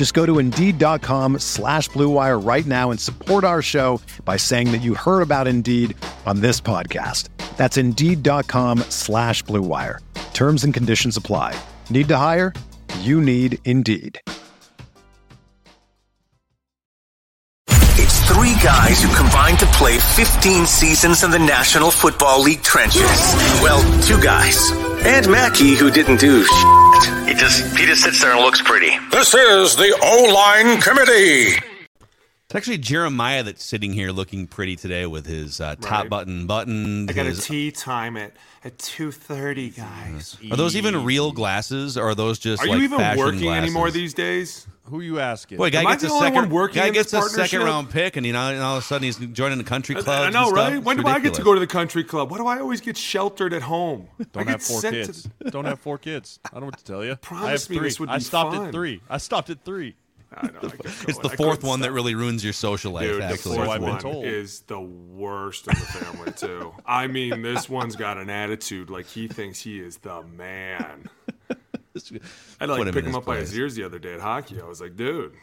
Just go to Indeed.com slash BlueWire right now and support our show by saying that you heard about Indeed on this podcast. That's Indeed.com slash BlueWire. Terms and conditions apply. Need to hire? You need Indeed. It's three guys who combined to play 15 seasons in the National Football League trenches. Well, two guys. And Mackey, who didn't do shit. Just, he just sits there and looks pretty. This is the O Line Committee. It's actually Jeremiah that's sitting here looking pretty today with his uh, top Right. button button. I got a tea time at at two thirty, guys. Are those even real glasses, or are those just Are like you even fashion working glasses? anymore these days? Who are you asking? Boy, guy Am I gets a only second. one working guy gets a second round pick, and you know, and all of a sudden he's joining the country clubs. I and know, stuff. right? It's When do I get to go to the country club? Why do I always get sheltered at home? Don't get have four sent to- kids. Don't have four kids. I don't know what to tell you. I Promise have me three. this would I stopped fun. at three. I stopped at three. I know, It's the fourth couldn't one that really ruins your social life. Dude, the actually, fourth I've one told. is the worst in the family too. I mean, this one's got an attitude like he thinks he is the man. I had to Put like him pick him his up by his ears the other day at hockey. I was like, dude,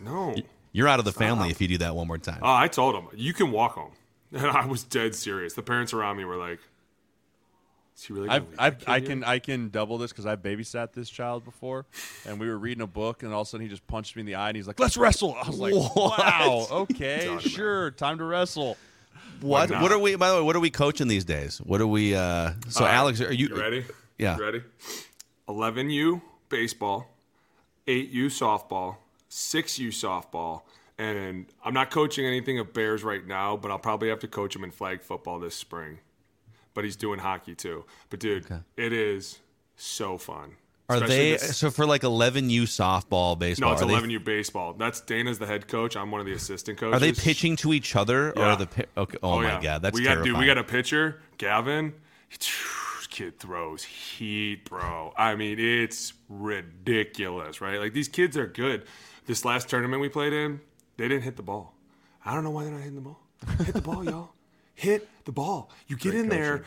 no. You're out of the family if you do that one more time. Oh, I told him you can walk home, and I was dead serious. The parents around me were like, "Is he really?" I've, I've, I can? I can double this because I've babysat this child before, and we were reading a book, and all of a sudden he just punched me in the eye, and he's like, "Let's wrestle." I was like, "Wow, okay, Done, man. sure, time to wrestle." what? What are we? By the way, what are we coaching these days? What are we? Uh, so, All right, Alex, are you, You ready? Yeah. You ready? 11U baseball, 8U softball, 6U softball, and I'm not coaching anything of Bears right now, but I'll probably have to coach them in flag football this spring. But he's doing hockey too. But dude, it is so fun. Are Especially they so for like 11U softball, baseball? no, it's are they- 11U baseball. That's Dana's the head coach. I'm one of the assistant coaches. Are they pitching to each other, or Yeah. are the okay? Oh, oh, my yeah. god, that's we got terrifying. dude. We got a pitcher, Gavin. Kid throws heat, bro. I mean, it's ridiculous, right? Like these kids are good. This last tournament we played in, they didn't hit the ball. I don't know why they're not hitting the ball. Hit the ball, y'all. Hit the ball. You get in there.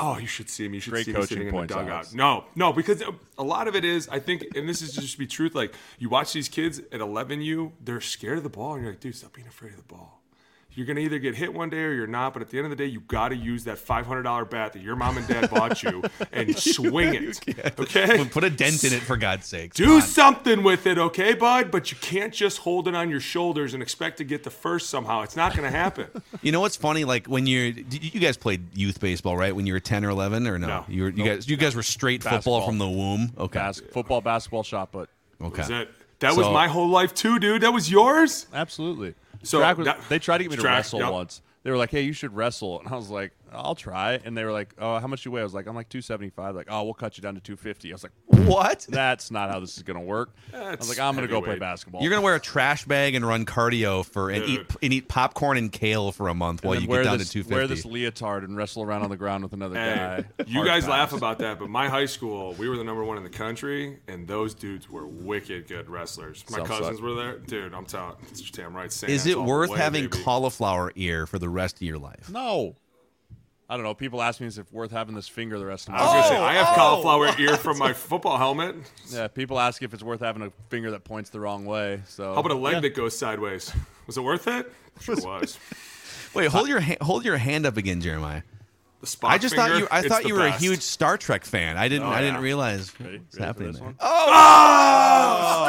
Oh, you should see him. You should Great see coaching sitting in the dugout. Alex. No, no, because a lot of it is, I think, and this is just to be truth. Like you watch these kids at 11U, they're scared of the ball, and you're like, dude, stop being afraid of the ball. You're gonna either get hit one day or you're not. But at the end of the day, you got to use that $500 bat that your mom and dad bought you and swing it. Okay, Put a dent in it for God's sake. do something with it, okay, bud? But you can't just hold it on your shoulders and expect to get the first somehow. It's not gonna happen. You know what's funny? Like when you're, you guys played youth baseball, right? When you were ten or eleven, or no? No. You were, you guys, you guys were straight football from the womb. Okay, Bas- football, basketball, shot put. okay. That's it. That was my whole life too, dude. That was yours. Absolutely. So that- they tried to get me to track, wrestle yep. once. They were like, "Hey, you should wrestle," and I was like, "I'll try." And they were like, "Oh, how much you weigh?" I was like, "I'm like 275." Like, "Oh, we'll cut you down to 250." I was like, What? "That's not how this is gonna work." I was like, "I'm gonna go play basketball." You're gonna wear a trash bag and run cardio for and eat and eat popcorn and kale for a month And while then you wear get down this, to Wear 250. this leotard and wrestle around on the ground with another Hey, guy. you Hard guys pass. laugh about that, but my high school, we were the number one in the country, and those dudes were wicked good wrestlers. My South cousins were there, dude. I'm telling, it's damn right. Saints Is it worth way, having baby. cauliflower ear for the rest of your life? No. I don't know. People ask me, "Is it worth having this finger the rest of my life? I was gonna say I have oh. cauliflower ear from my football helmet. Yeah, people ask if it's worth having a finger that points the wrong way. So How about a leg yeah. that goes sideways? Was it worth it? Sure was. Wait, hold your ha- hold your hand up again, Jeremiah. The spot I just thought you I thought you were best. a huge Star Trek fan. I didn't Oh, I didn't realize Ready? what's Ready happening there. one? Oh, Oh,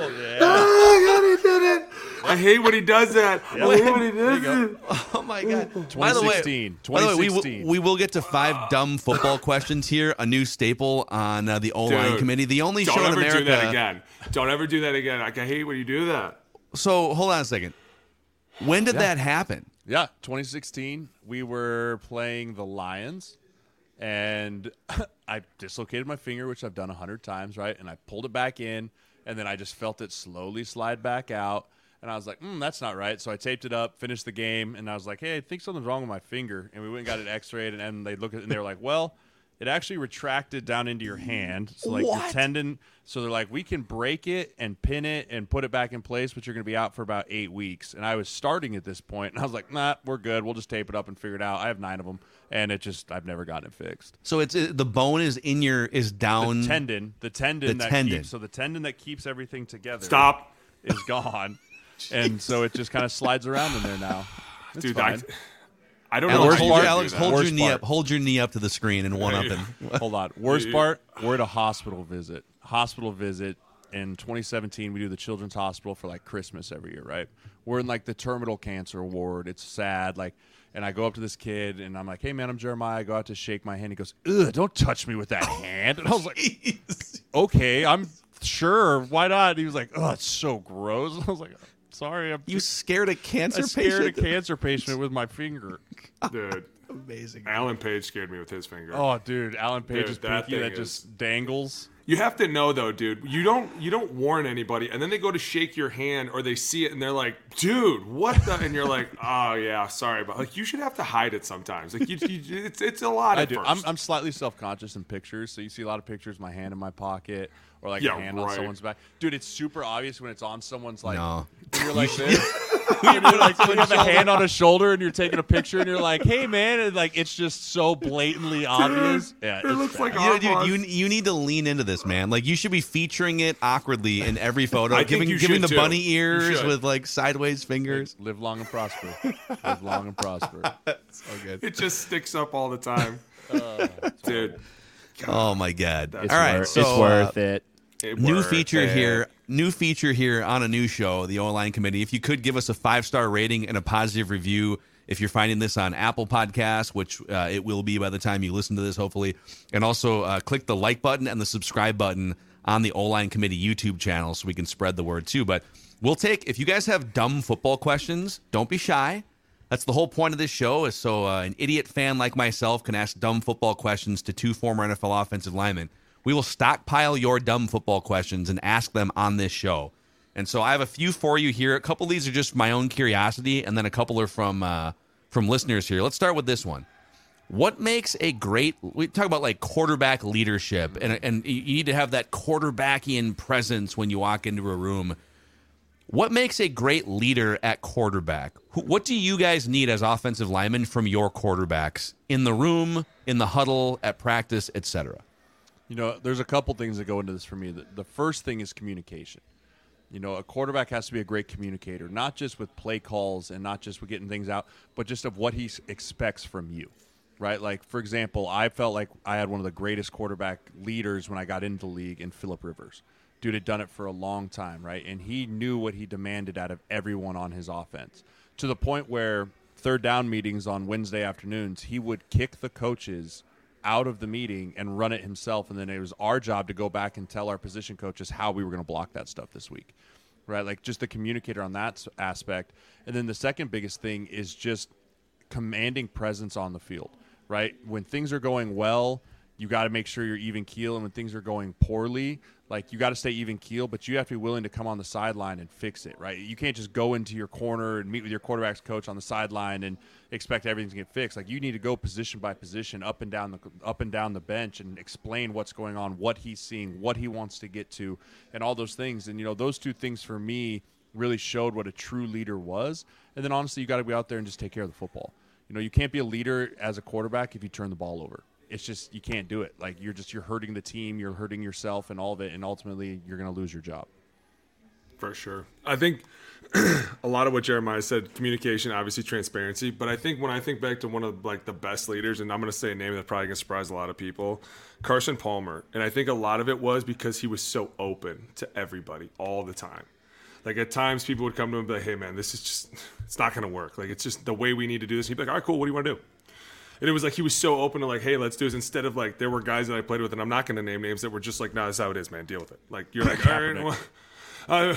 oh yeah. Oh, I hate when he does that. I hate when he does it. Oh my god! By the way, 2016, by the way, we will, 2016. we will get to five dumb football questions here. A new staple on uh, the O line committee. The only Don't show in ever America. do that again. Don't ever do that again. Like, I hate when you do that. So hold on a second. When did that happen? Yeah, 2016, we were playing the Lions, and I dislocated my finger, which I've done a hundred times, right? And I pulled it back in, and then I just felt it slowly slide back out, and I was like, mm, "That's not right." So I taped it up, finished the game, and I was like, "Hey, I think something's wrong with my finger." And we went and got it X-rayed, and, and they look at, and they were like, "Well." It actually retracted down into your hand, so like your tendon. So they're like, we can break it and pin it and put it back in place, but you're going to be out for about eight weeks. And I was starting at this point, and I was like, nah, we're good. We'll just tape it up and figure it out. I have nine of them, and it just I've never gotten it fixed. So it's uh, the bone is in your is down. The tendon, the tendon, The that tendon. keeps so the tendon that keeps everything together. Stop. is gone, and so it just kind of slides around in there now. It's Dude, I, fine. I don't know Alex, how you hold, do Alex, hold your Worst knee part. up. Hold your knee up to the screen and one up and. Hold on. Worst part, we're at a hospital visit. Hospital visit in 2017. We do the Children's Hospital for like Christmas every year, right? We're in like the terminal cancer ward. It's sad. Like, and I go up to this kid and I'm like, "Hey, man, I'm Jeremiah." I go out to shake my hand. He goes, "Ugh, don't touch me with that oh, hand." And I was like, "Okay, I'm sure. Why not?" he was like, "Oh, it's so gross." I was like, "Sorry, I'm You scared a cancer I scared patient? a cancer patient with my finger." Oh, dude, Amazing. Alan Page scared me with his finger. Oh, dude, Alan Page's Dude, that pinky that thing just dangles. You have to know though, dude. You don't you don't warn anybody, and then they go to shake your hand, or they see it, and they're like, "Dude, what the?" And you're like, "Oh yeah, sorry," but like you should have to hide it sometimes. Like you, you it's it's a lot. I at do. First. I'm, I'm slightly self conscious in pictures, so you see a lot of pictures, my hand in my pocket, or like Yeah, a hand on right. someone's back. Dude, it's super obvious when it's on someone's like. No. When you're like this. when you're like putting you have a hand on a shoulder and you're taking a picture and you're like, "Hey, man," and like it's just so blatantly obvious. Yeah, it it's looks like bad. You, Armos. dude, you you need to lean into this, man. Like you should be featuring it awkwardly in every photo, I think giving you giving the too. bunny ears with like sideways fingers. live long and prosper. live long and prosper. So good. It just sticks up all the time, dude. Oh my god! All It's right, worth- so it's uh, worth it. It new feature man. here. New feature here on a new show, the O Line Committee. If you could give us a five star rating and a positive review, if you're finding this on Apple Podcasts, which uh, it will be by the time you listen to this, hopefully, and also uh, click the like button and the subscribe button on the O Line Committee YouTube channel so we can spread the word too. But we'll take if you guys have dumb football questions, don't be shy. That's the whole point of this show, is so uh, an idiot fan like myself can ask dumb football questions to two former NFL offensive linemen. We will stockpile your dumb football questions and ask them on this show. And so I have a few for you here. A couple of these are just my own curiosity, and then a couple are from uh, from listeners here. Let's start with this one. What makes a great? We talk about like quarterback leadership, and and you need to have that quarterbackian presence when you walk into a room. What makes a great leader at quarterback? What do you guys need as offensive linemen from your quarterbacks in the room, in the huddle, at practice, etc.? You know, there's a couple things that go into this for me. The, the first thing is communication. You know, a quarterback has to be a great communicator, not just with play calls and not just with getting things out, but just of what he expects from you, right? Like, for example, I felt like I had one of the greatest quarterback leaders when I got into the league in Philip Rivers. Dude had done it for a long time, right? And he knew what he demanded out of everyone on his offense to the point where third down meetings on Wednesday afternoons, he would kick the coaches out of the meeting and run it himself. And then it was our job to go back and tell our position coaches how we were going to block that stuff this week. Right? Like just the communicator on that aspect. And then the second biggest thing is just commanding presence on the field. Right? When things are going well, you got to make sure you're even keel. And when things are going poorly, like you got to stay even keel, but you have to be willing to come on the sideline and fix it, right? You can't just go into your corner and meet with your quarterback's coach on the sideline and expect everything to get fixed. Like you need to go position by position, up and down the up and down the bench, and explain what's going on, what he's seeing, what he wants to get to, and all those things. And you know, those two things for me really showed what a true leader was. And then honestly, you got to be out there and just take care of the football. You know, you can't be a leader as a quarterback if you turn the ball over it's just you can't do it. Like you're just you're hurting the team, you're hurting yourself, and all of it, and ultimately you're going to lose your job. For sure. I think a lot of what Jeremiah said, communication, obviously transparency, but I think when I think back to one of like the best leaders, and I'm going to say a name that's probably going to surprise a lot of people, Carson Palmer. And I think a lot of it was because he was so open to everybody all the time. Like at times, people would come to him and be like, "Hey, man, this is just it's not going to work. Like it's just the way we need to do this." He'd be like, "All right, cool. What do you want to do?" And it was like he was so open to like, "Hey, let's do this." Instead of like, there were guys that I played with, and I'm not going to name names that were just like, "No, nah, that's how it is, man. Deal with it." Like you're like, "All right, well, uh,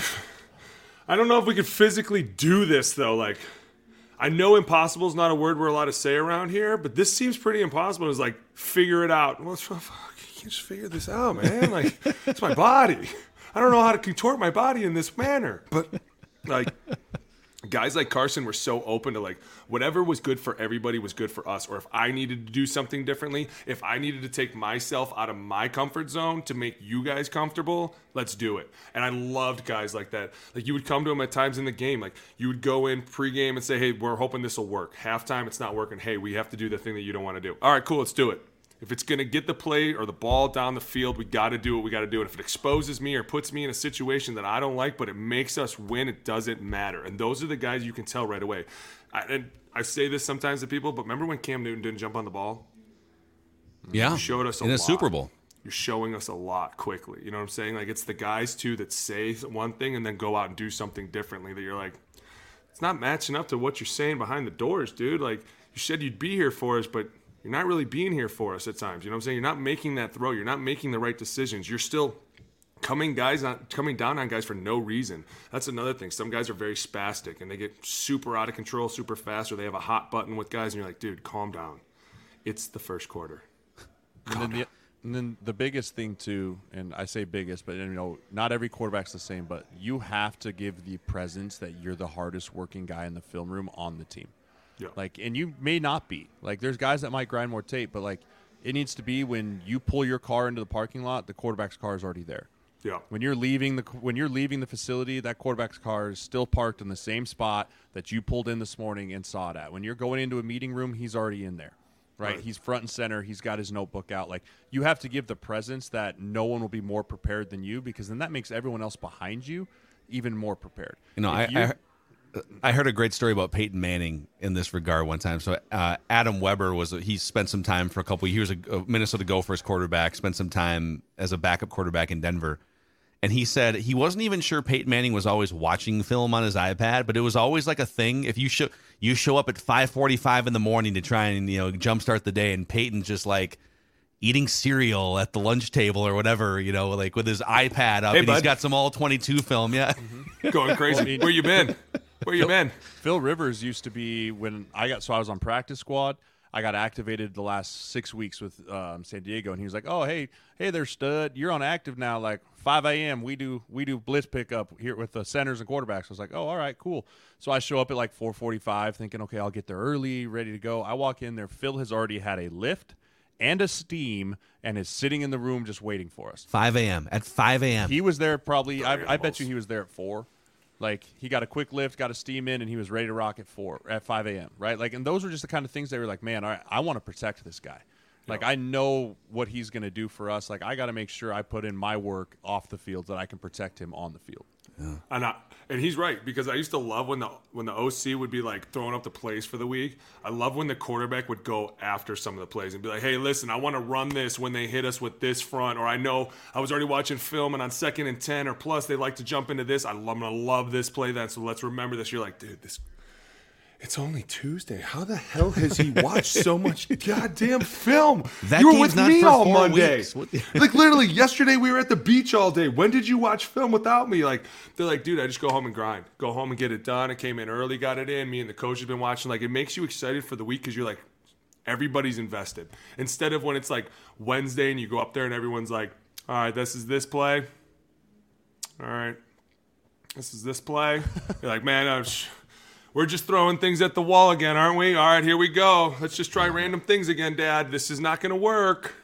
I don't know if we could physically do this though." Like. I know impossible is not a word we're allowed to say around here, but this seems pretty impossible. It's like figure it out. Well, fuck, you can't just figure this out, man. Like it's my body. I don't know how to contort my body in this manner. But like guys like Carson were so open to like whatever was good for everybody was good for us. Or if I needed to do something differently, if I needed to take myself out of my comfort zone to make you guys comfortable, let's do it. And I loved guys like that. Like you would come to them at times in the game, like you would go in pregame and say, "Hey, we're hoping this will work." Halftime, it's not working. Hey, we have to do the thing that you don't want to do. All right, cool, let's do it. If it's going to get the play or the ball down the field, we got to do what we got to do. And if it exposes me or puts me in a situation that I don't like, but it makes us win, it doesn't matter. And those are the guys you can tell right away. I, and I say this sometimes to people, but remember when Cam Newton didn't jump on the ball? Yeah, You showed us a in a lot. Super Bowl. You're showing us a lot quickly. You know what I'm saying? Like it's the guys too that say one thing and then go out and do something differently. That you're like, it's not matching up to what you're saying behind the doors, dude. Like you said you'd be here for us, but you're not really being here for us at times. You know what I'm saying? You're not making that throw. You're not making the right decisions. You're still coming guys on coming down on guys for no reason. That's another thing. Some guys are very spastic and they get super out of control super fast, or they have a hot button with guys, and you're like, dude, calm down. It's the first quarter. And then, the, and then the biggest thing too, and I say biggest, but you know, not every quarterback's the same. But you have to give the presence that you're the hardest working guy in the film room on the team. Yeah. Like, and you may not be. Like, there's guys that might grind more tape, but like, it needs to be when you pull your car into the parking lot, the quarterback's car is already there. Yeah. When you're leaving the when you're leaving the facility, that quarterback's car is still parked in the same spot that you pulled in this morning and saw it at. When you're going into a meeting room, he's already in there. Right? Right. He's front and center. He's got his notebook out. Like you have to give the presence that no one will be more prepared than you because then that makes everyone else behind you even more prepared. You know, I, you- I I heard a great story about Peyton Manning in this regard one time. So uh, Adam Weber was he spent some time for a couple of years a a Minnesota Gophers quarterback, spent some time as a backup quarterback in Denver. And he said he wasn't even sure Peyton Manning was always watching film on his iPad, but it was always like a thing. If you show you show up at five forty five in the morning to try and you know jumpstart the day, and Peyton's just like eating cereal at the lunch table or whatever, you know, like with his iPad up, Hey, and he's bud. got some all twenty two film. Yeah, Going crazy. Where you been? Where you been? Phil Rivers used to be when I got so I was on practice squad. I got activated the last six weeks with um, San Diego, and he was like, "Oh, hey, hey, there, stud. You're on active now. Like 5 a.m. We do we do blitz pickup here with the centers and quarterbacks." I was like, "Oh, all right, cool." So I show up at like 4:45, thinking, "Okay, I'll get there early, ready to go." I walk in there. Phil has already had a lift and a steam, and is sitting in the room just waiting for us. five a.m. at five a.m. He was there probably. I, I bet you he was there at four. Like he got a quick lift, got a steam in, and he was ready to rock at four at five a.m. Right? Like, and those were just the kind of things they were like, man, all right, I want to protect this guy. Like I know what he's going to do for us. Like I got to make sure I put in my work off the field that I can protect him on the field. And I, and he's right because I used to love when the when the OC would be like throwing up the plays for the week. I love when the quarterback would go after some of the plays and be like, "Hey, listen, I want to run this when they hit us with this front." Or I know I was already watching film and on second and ten or plus they like to jump into this. I love, I'm gonna love this play then. So let's remember this. You're like, dude, this. It's only Tuesday. How the hell has he watched so much goddamn film? That you were with me all Monday. like literally yesterday we were at the beach all day. When did you watch film without me? Like they're like, dude, I just go home and grind. Go home and get it done. I came in early, got it in. Me and the coach have been watching. Like it makes you excited for the week because you're like, everybody's invested. Instead of when it's like Wednesday and you go up there and everyone's like, all right, this is this play. All right, this is this play. You're like, man, I'm. Sh- we're just throwing things at the wall again, aren't we? All right, here we go. Let's just try random things again, Dad. This is not going to work.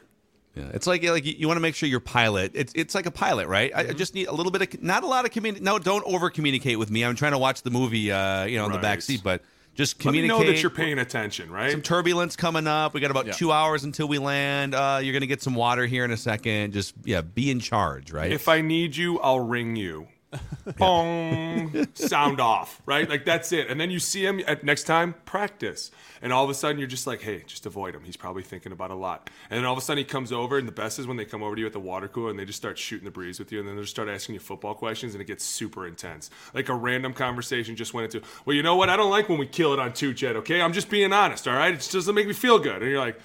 Yeah, it's like like you, you want to make sure your pilot. It's it's like a pilot, right? I, I just need a little bit of not a lot of communicate. No, don't over communicate with me. I'm trying to watch the movie, uh, you know, in the Right. back seat, but just Let me communicate. know that you're paying attention, right? some turbulence coming up. We got about Yeah. two hours until we land. Uh, you're gonna get some water here in a second. Just yeah, be in charge, right? If I need you, I'll ring you. Bong, sound off, right? Like that's it. And then you see him at next time practice, and all of a sudden you're just like, hey, just avoid him. He's probably thinking about a lot. And then all of a sudden he comes over, and the best is when they come over to you at the water cooler and they just start shooting the breeze with you, and then they just start asking you football questions, and it gets super intense. Like a random conversation just went into, well, you know what? I don't like when we kill it on two jet. Okay, I'm just being honest. All right, it just doesn't make me feel good. And you're like,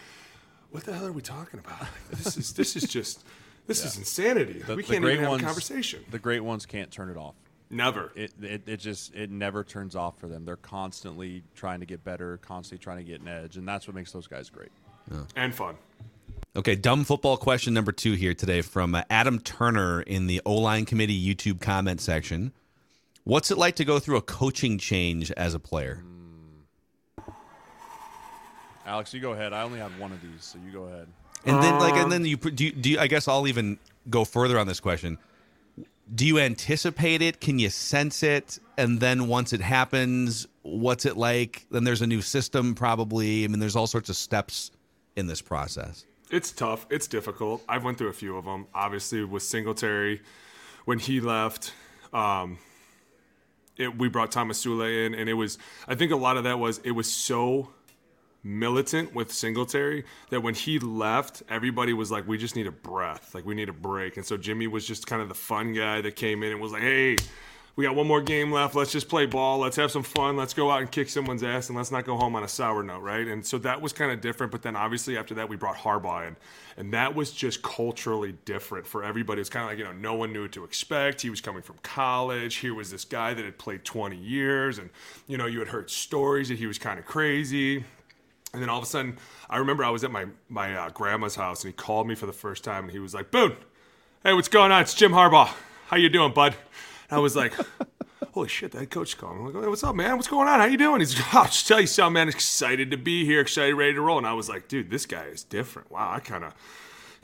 what the hell are we talking about? This is this is just. This is insanity. The- we can't great even have ones- a conversation. The great ones can't turn it off. Never. It, it it just it never turns off for them. They're constantly trying to get better, constantly trying to get an edge, and that's what makes those guys great. and fun. Okay, dumb football question number two here today from uh, Adam Turner in the O line committee YouTube comment section. What's it like to go through a coaching change as a player? Alex, you go ahead. I only have one of these, so you go ahead. And then, like, and then you do, you, do you, I guess I'll even go further on this question. Do you anticipate it? Can you sense it? And then once it happens, what's it like? Then there's a new system, probably. I mean, there's all sorts of steps in this process. It's tough. It's difficult. I've went through a few of them. Obviously, with Singletary, when he left, um, it, we brought Tomsula in, and it was. I think a lot of that was it was so militant with Singletary that when he left, everybody was like, "We just need a breath. Like we need a break." And so Jimmy was just kind of the fun guy that came in and was like, "Hey." We got one more game left. Let's just play ball. Let's have some fun. Let's go out and kick someone's ass, and let's not go home on a sour note, right? And so that was kind of different. But then obviously after that, we brought Harbaugh in, and that was just culturally different for everybody. It's kind of like you know no one knew what to expect. He was coming from college. Here was this guy that had played 20 years, and you know you had heard stories that he was kind of crazy. And then all of a sudden, I remember I was at my my uh, grandma's house, and he called me for the first time, and he was like, "Boone, hey, what's going on? It's Jim Harbaugh. How you doing, bud?" And I was like, "Holy shit, that coach called me." I'm like, hey, "What's up, man? What's going on? How you doing?" He's like, "I'll just tell you something, man. Excited to be here. Excited, ready to roll." And I was like, "Dude, this guy is different. Wow, I kind of."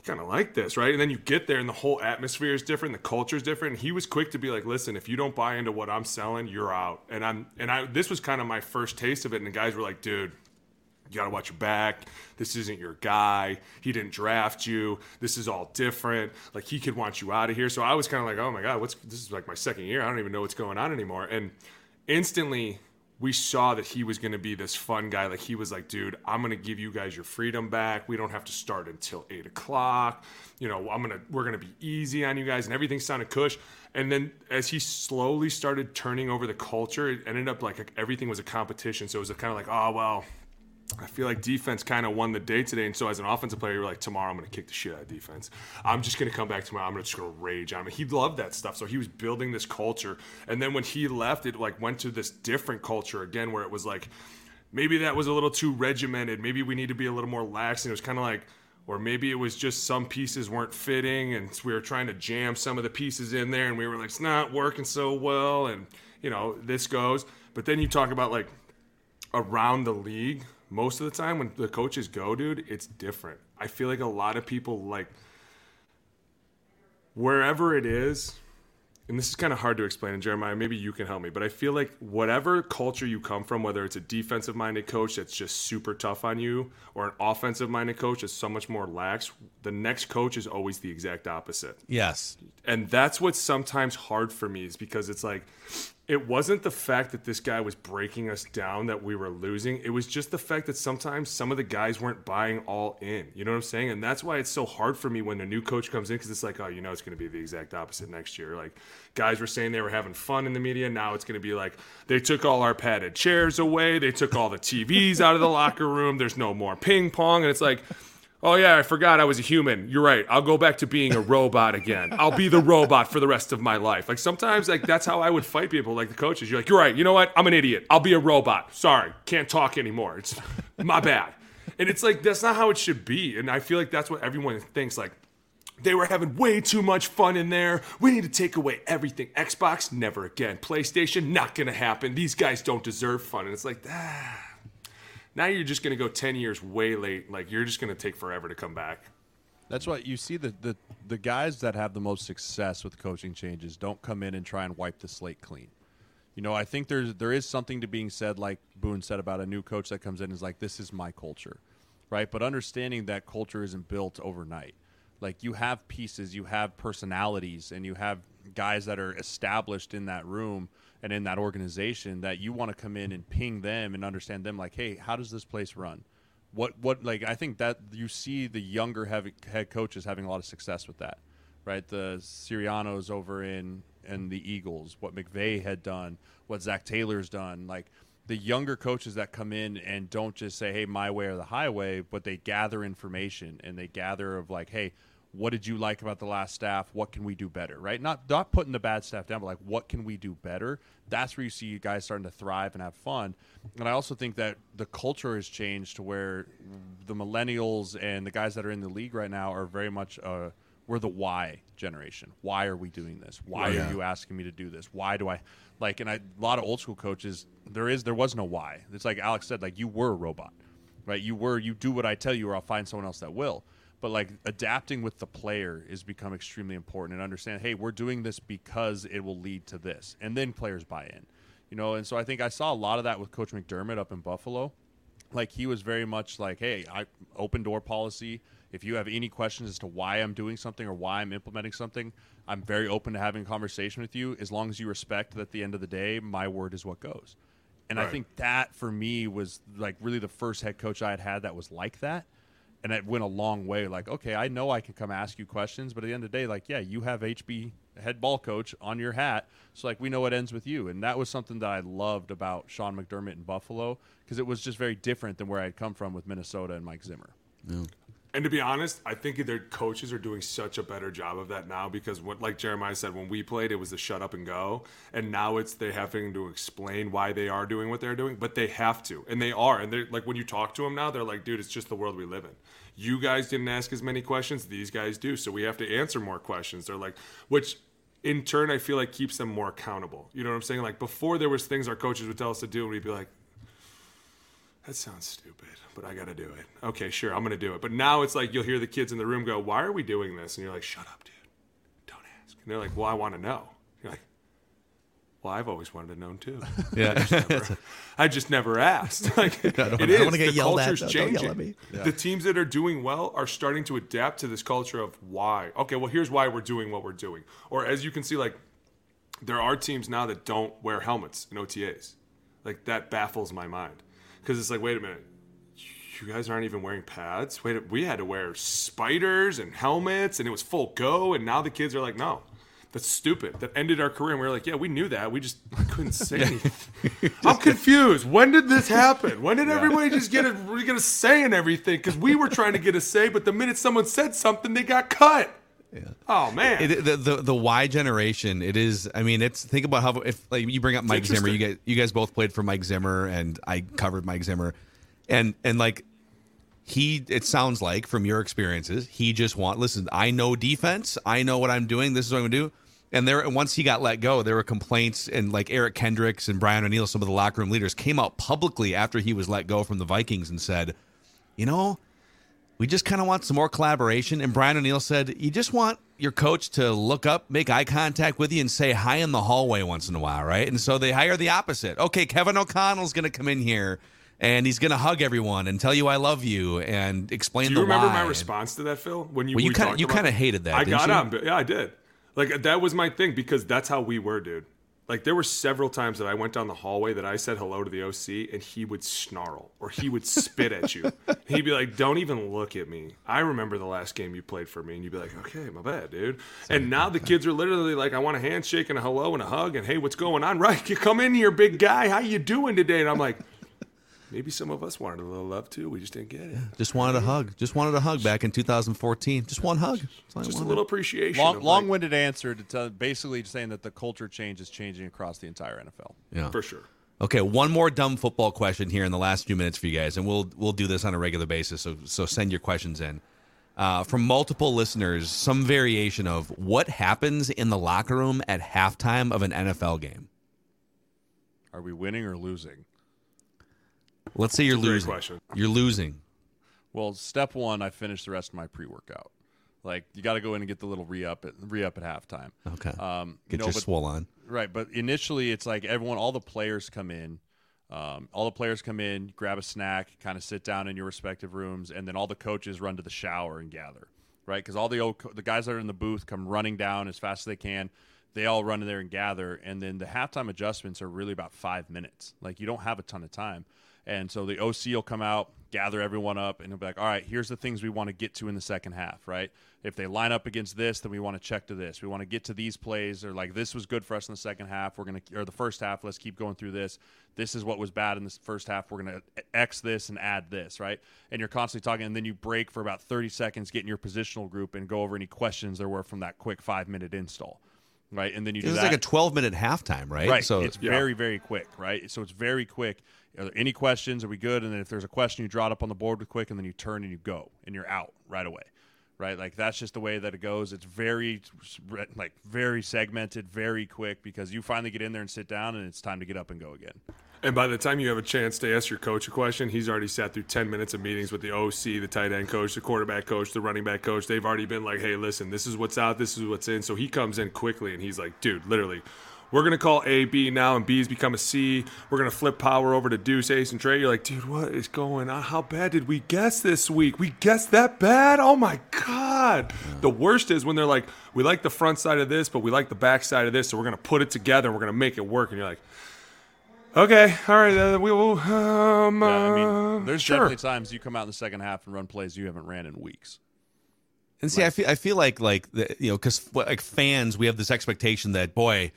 kind of like this, right? And then you get there and the whole atmosphere is different, the culture is different. He was quick to be like, "Listen, if you don't buy into what I'm selling, you're out." And I'm and I this was kind of my first taste of it and the guys were like, "Dude, you got to watch your back. This isn't your guy. He didn't draft you. This is all different. Like he could want you out of here. So I was kind of like, oh my god, what's this is like my second year. I don't even know what's going on anymore. And instantly we saw that he was going to be this fun guy. Like he was like, dude, I'm going to give you guys your freedom back. We don't have to start until eight o'clock. You know, I'm gonna we're gonna be easy on you guys, and everything sounded cush. And then as he slowly started turning over the culture, it ended up like everything was a competition. So it was kind of like, oh well, I feel like defense kind of won the day today. And so as an offensive player, you're like, tomorrow I'm going to kick the shit out of defense. I'm just going to come back tomorrow. I'm just going to rage on him. He loved that stuff. So he was building this culture. And then when he left, it like went to this different culture again, where it was like, maybe that was a little too regimented. Maybe we need to be a little more lax. And it was kind of like, or maybe it was just some pieces weren't fitting and we were trying to jam some of the pieces in there and we were like, it's not working so well. And, you know, this goes. But then you talk about like around the league, most of the time when the coaches go, dude, it's different. I feel like a lot of people like wherever it is, and this is kind of hard to explain, and Jeremiah, maybe you can help me, but I feel like whatever culture you come from, whether it's a defensive minded coach that's just super tough on you, or an offensive minded coach that's so much more lax, the next coach is always the exact opposite Yes. and that's what's sometimes hard for me is because it's like it wasn't the fact that this guy was breaking us down that we were losing. It was just the fact that sometimes some of the guys weren't buying all in. You know what i'm saying? And that's why it's so hard for me when a new coach comes in because it's like oh you know it's going to be the exact opposite next year. Like guys were saying they were having fun in the media. Now it's going to be like they took all our padded chairs away. They took all the tvs out of the locker room. There's no more ping pong. And it's like Oh yeah, I forgot I was a human. You're right. I'll go back to being a robot again. I'll be the robot for the rest of my life. Like sometimes like that's how I would fight people like the coaches. You're like, "You're right. You know what? I'm an idiot. I'll be a robot. Sorry. Can't talk anymore. It's my bad." And it's like that's not how it should be. And I feel like that's what everyone thinks like they were having way too much fun in there. We need to take away everything. Xbox, never again. PlayStation, not gonna happen. These guys don't deserve fun. And it's like, ah. Now you're just gonna go ten years way late. Like you're just gonna take forever to come back. That's why you see the, the the guys that have the most success with coaching changes don't come in and try and wipe the slate clean. You know, I think there's there is something to being said, like Boone said about a new coach that comes in is like, "This is my culture," right? But understanding that culture isn't built overnight. Like you have pieces, you have personalities, and you have guys that are established in that room and in that organization that you want to come in and ping them and understand them like hey how does this place run? What what like i think that you see the younger heavy, head coaches having a lot of success with that right? The Siriannis over in and the eagles what mcvay had done what Zac Taylor's done like the younger coaches that come in and don't just say hey my way or the highway but they gather information and they gather of like hey what did you like about the last staff? What can we do better? Right? Not not putting the bad staff down, but like what can we do better? That's where you see you guys starting to thrive and have fun. And I also think that the culture has changed to where the millennials and the guys that are in the league right now are very much uh, we're the why generation. Why are we doing this? Why Yeah. are you asking me to do this? Why do I like? And I, a lot of old school coaches, there is there was no why. It's like Alex said, like you were a robot, right? You were you do what I tell you, or I'll find someone else that will. But like adapting with the player is become extremely important and understand, hey, we're doing this because it will lead to this, and then players buy in, you know. And so I think I saw a lot of that with Coach McDermott up in Buffalo like he was very much like, "Hey, I open door policy. If you have any questions as to why I'm doing something or why I'm implementing something, I'm very open to having a conversation with you as long as you respect that at the end of the day, my word is what goes." And I think that for me was like really the first head coach I had had that was like that. And it went a long way. Like, okay, I know I can come ask you questions, but at the end of the day, like, yeah, you have HB head ball coach on your hat. So, like, we know it ends with you. And that was something that I loved about Sean McDermott in Buffalo because it was just very different than where I'd come from with Minnesota and Mike Zimmer. And to be honest, I think their coaches are doing such a better job of that now because, what, like Jeremiah said, when we played, it was the shut up and go, and now it's they having to explain why they are doing what they're doing, but they have to, and they are, and they're like when you talk to them now, they're like, dude, it's just the world we live in. You guys didn't ask as many questions, these guys do, so we have to answer more questions. They're like, which in turn, I feel like keeps them more accountable. You know what I'm saying? Like before, there was things our coaches would tell us to do, and we'd be like, that sounds stupid, but I got to do it. Okay, sure, I'm going to do it. But now it's like you'll hear the kids in the room go, Why are we doing this? And you're like, Shut up, dude. Don't ask. And they're like, Well, I want to know. You're like, Well, I've always wanted to know too. Yeah. I just never asked. Like, it don't is. the yelled at, culture's yell changing. at me. The teams that are doing well are starting to adapt to this culture of why. Okay, well, here's why we're doing what we're doing. Or as you can see, like, there are teams now that don't wear helmets in OTAs. Like, that baffles my mind. Because it's like, wait a minute. You guys aren't even wearing pads? Wait, we had to wear spiders and helmets and it was full go. And now the kids are like, no, that's stupid. That ended our career. And we were like, yeah, we knew that. We just couldn't say anything. I'm confused. When did this happen? When did everybody just get a, get a say in everything? Because we were trying to get a say, but the minute someone said something, they got cut. Oh, man. It, the, the the Y generation. It is. I mean, it's think about how if like you bring up Mike Zimmer. You guys you guys both played for Mike Zimmer, and I covered Mike Zimmer, and and like he. It sounds like from your experiences, he just want. Listen, I know defense. I know what I'm doing. This is what I'm gonna do. And there, once he got let go, there were complaints, and like Eric Kendricks and Brian O'Neill, some of the locker room leaders, came out publicly after he was let go from the Vikings and said, "You know, we just kind of want some more collaboration. And Brian O'Neill said, You just want your coach to look up, make eye contact with you, and say hi in the hallway once in a while, right? And so they hire the opposite. Okay, Kevin O'Connell's going to come in here and he's going to hug everyone and tell you I love you and explain Do you remember why. my response to that, Phil? When you Well, you we kinda- you kinda hated that, I got you? on, yeah, I did. Like that was my thing because that's how we were, dude. Like there were several times that I went down the hallway that I said hello to the OC and he would snarl or he would spit at you. He'd be like, "Don't even look at me." I remember the last game you played for me, and you'd be like, "Okay, my bad, dude." And now the kids are literally like, "I want a handshake and a hello and a hug and hey, what's going on?" Right? You come in here, big guy. How you doing today? And I'm like. Maybe some of us wanted a little love too. We just didn't get it. Just wanted a hug. Just wanted a hug back in 2014. Just one hug. That's Just a little appreciation. Long, of, like- long-winded answer to tell, basically saying that the culture change is changing across the entire NFL. Yeah. for sure. Okay, one more dumb football question here in the last few minutes for you guys, and we'll we'll do this on a regular basis. So so send your questions in. Uh, from multiple listeners, some variation of what happens in the locker room at halftime of an NFL game. Are we winning or losing? Let's say you're losing. question. You're losing. Well, step one, I finished the rest of my pre-workout. Like you got to go in and get the little re-up at re-up at halftime. Okay. Um, you Get know, your but- swole on. Right, but initially it's like everyone, all the players come in. Um, all the players come in, grab a snack, kind of sit down in your respective rooms, and then all the coaches run to the shower and gather. Right, because all the old co- the guys that are in the booth come running down as fast as they can. they all run in there and gather, and then the halftime adjustments are really about five minutes. Like you don't have a ton of time, and so the OC will come out, gather everyone up, and he'll be like, "All right, here's the things we want to get to in the second half, right? If they line up against this, then we want to check to this. We want to get to these plays, or like this was good for us in the second half. We're gonna or the first half. Let's keep going through this. This is what was bad in the first half. We're gonna X this and add this, right? And you're constantly talking, and then you break for about 30 seconds, get in your positional group, and go over any questions there were from that quick five minute install right? And then you It do was that. like a 12 minute halftime, right? right. So it's very very quick, right? So it's very quick. Are there any questions? Are we good? And then if there's a question, you draw it up on the board with quick, and then you turn and you go, and you're out right away, right? Like that's just the way that it goes. It's very like very segmented, very quick because you finally get in there and sit down, and it's time to get up and go again. And by the time you have a chance to ask your coach a question, he's already sat through 10 minutes of meetings with the OC, the tight end coach, the quarterback coach, the running back coach. They've already been like, hey, listen, this is what's out, this is what's in. So he comes in quickly and he's like, dude, literally, we're going to call A, B now, and B's become a C. We're going to flip power over to Deuce, Ace, and Trey. You're like, dude, what is going on? How bad did we guess this week? We guessed that bad? Oh my God. The worst is when they're like, we like the front side of this, but we like the back side of this. So we're going to put it together and we're going to make it work. And you're like, Okay, all right. Uh, we will. Um, Yeah, I uh, mean, there's sure. definitely times you come out in the second half and run plays you haven't ran in weeks. And see, I feel I feel like like the, you know because like fans, we have this expectation that boy,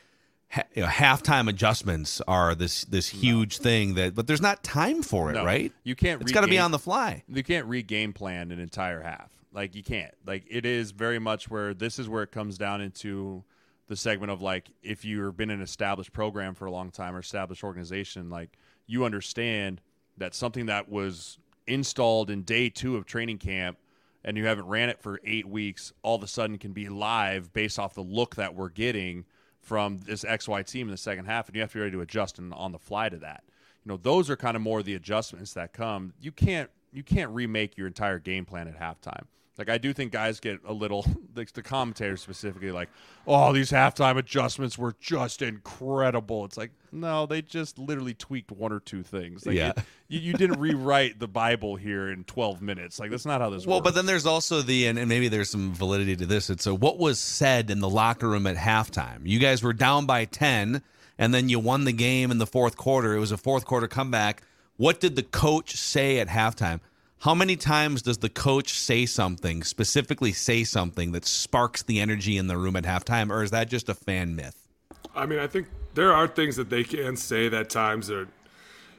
ha, you know, halftime adjustments are this this huge thing that, but there's not time for it, No, right? you can't It's got to be on the fly. you can't re-game plan an entire half. Like you can't. Like it is very much where this is where it comes down into the segment of like if you've been an established program for a long time or established organization, like you understand that something that was installed in day two of training camp and you haven't ran it for eight weeks, all of a sudden can be live based off the look that we're getting from this XY team in the second half, and you have to be ready to adjust and on the fly to that. You know, those are kind of more the adjustments that come. You can't you can't remake your entire game plan at halftime. Like I do think guys get a little like the commentators specifically like, oh, these halftime adjustments were just incredible. It's like, no, they just literally tweaked one or two things. Like, Yeah. you, you didn't rewrite the Bible here in 12 minutes. Like that's not how this works. Well, works. but then there's also the and, and maybe there's some validity to this. It's so what was said in the locker room at halftime. You guys were down by ten, and then you won the game in the fourth quarter. It was a fourth quarter comeback. What did the coach say at halftime? How many times does the coach say something, specifically say something that sparks the energy in the room at halftime, or is that just a fan myth? I mean, I think there are things that they can say that times are,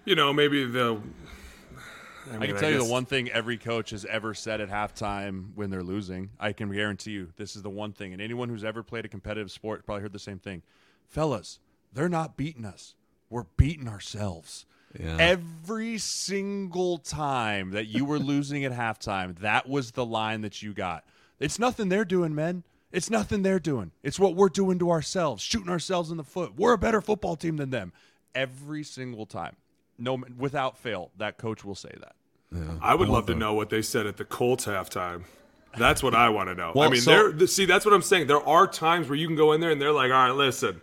you know, maybe they'll. I, I can tell you guess- the one thing every coach has ever said at halftime when they're losing. I can guarantee you this is the one thing. And anyone who's ever played a competitive sport probably heard the same thing. Fellas, they're not beating us. We're beating ourselves. Yeah. Every single time that you were losing at halftime, that was the line that you got. It's nothing they're doing, men. It's nothing they're doing. It's what we're doing to ourselves, shooting ourselves in the foot. We're a better football team than them. Every single time. No without fail, that coach will say that. I would love to know what they said at the Colts halftime. That's what I want to know. I mean, so- there. See, that's what I'm saying. There are times where you can go in there and they're like, "All right, listen,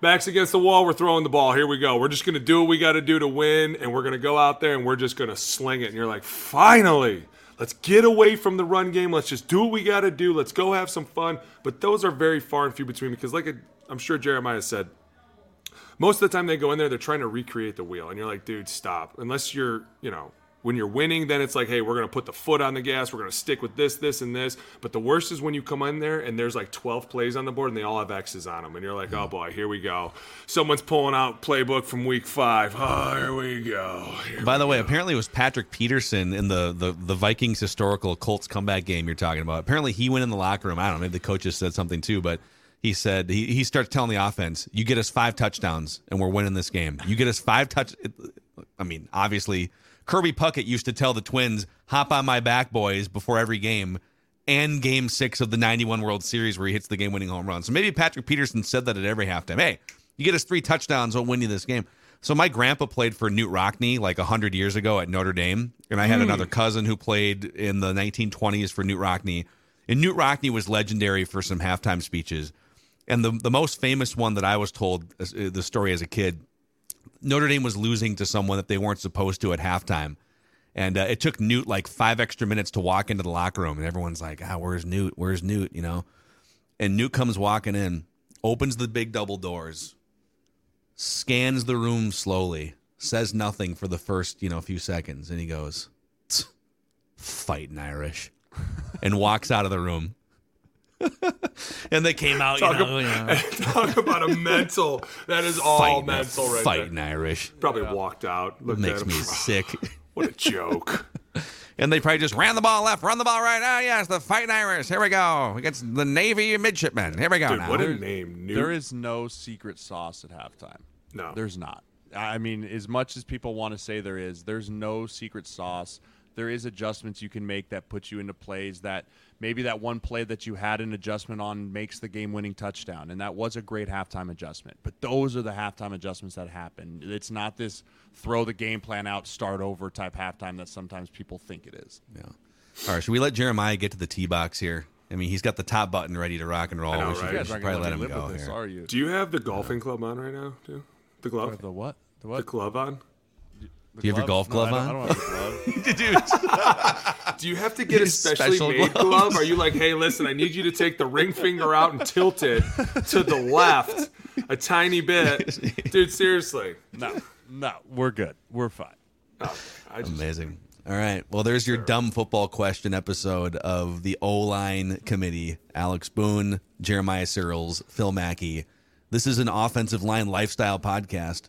backs against the wall. We're throwing the ball. Here we go. We're just going to do what we got to do to win, and we're going to go out there and we're just going to sling it." And you're like, "Finally, let's get away from the run game. Let's just do what we got to do. Let's go have some fun." But those are very far and few between because, like I'm sure Jeremiah said, most of the time they go in there, they're trying to recreate the wheel, and you're like, dude, stop. Unless you're, you know, when you're winning, then it's like, hey, we're gonna put the foot on the gas, we're gonna stick with this, this, and this. But the worst is when you come in there and there's like 12 plays on the board and they all have X's on them, and you're like, oh boy, here we go. Someone's pulling out playbook from week five. Oh, here we go. Here By the way, apparently it was Patrick Peterson in the, the, the Vikings historical Colts comeback game you're talking about. Apparently he went in the locker room. I don't know, maybe the coaches said something too, but he said he, he starts telling the offense, "You get us five touchdowns and we're winning this game. You get us five touch." I mean, obviously Kirby Puckett used to tell the Twins, "Hop on my back, boys," before every game. And game six of the 91 World Series where he hits the game winning home run. So maybe Patrick Peterson said that at every halftime. Hey, you get us three touchdowns, we'll win you this game. So my grandpa played for Knute Rockne like 100 years ago at Notre Dame. And I had another cousin who played in the 1920s for Knute Rockne. And Knute Rockne was legendary for some halftime speeches. And the, the most famous one that I was told uh, the story as a kid Notre Dame was losing to someone that they weren't supposed to at halftime. And uh, it took Knute like five extra minutes to walk into the locker room. And everyone's like, ah, where's Knute? Where's Knute? You know? And Knute comes walking in opens the big double doors, scans the room slowly, says nothing for the first, you know, few seconds, and he goes, "Fighting Irish," and walks out of the room. and they came out, you Talk, know, ab- you know, talk about a mental. That is all fighting, mental right fighting there. Irish. Probably walked out. Looked Makes at me sick. What a joke. And they probably just ran the ball left, run the ball right. Ah, yes, the fighting Irish. Here we go against the Navy midshipmen. Here we go Dude, now. what a name. Knute. There is no secret sauce at halftime. No. There's not. I mean, as much as people want to say there is, there's no secret sauce. There is adjustments you can make that put you into plays that maybe that one play that you had an adjustment on makes the game winning touchdown. And that was a great halftime adjustment. But those are the halftime adjustments that happen. It's not this throw the game plan out, start over type halftime that sometimes people think it is. Yeah. All right, should we let Jeremiah get to the tee box here? I mean, he's got the top button ready to rock and roll. know, we should, right? we should probably let him go with this, here. are you? Do you have the golfing club on right now, too? The glove? The what? The what? The glove on? The Do you have your golf No, glove I don't- on? I don't have the glove. Do you have to get a specially special made gloves. glove? Are you like, hey, listen, I need you to take the ring finger out and tilt it to the left a tiny bit? Dude, seriously. no, no, we're good. We're fine. Oh, just, amazing. All right. Well, there's your dumb football question episode of the O line committee. Alex Boone, Jeremiah Sirles, Phil Mackey. This is an offensive line lifestyle podcast.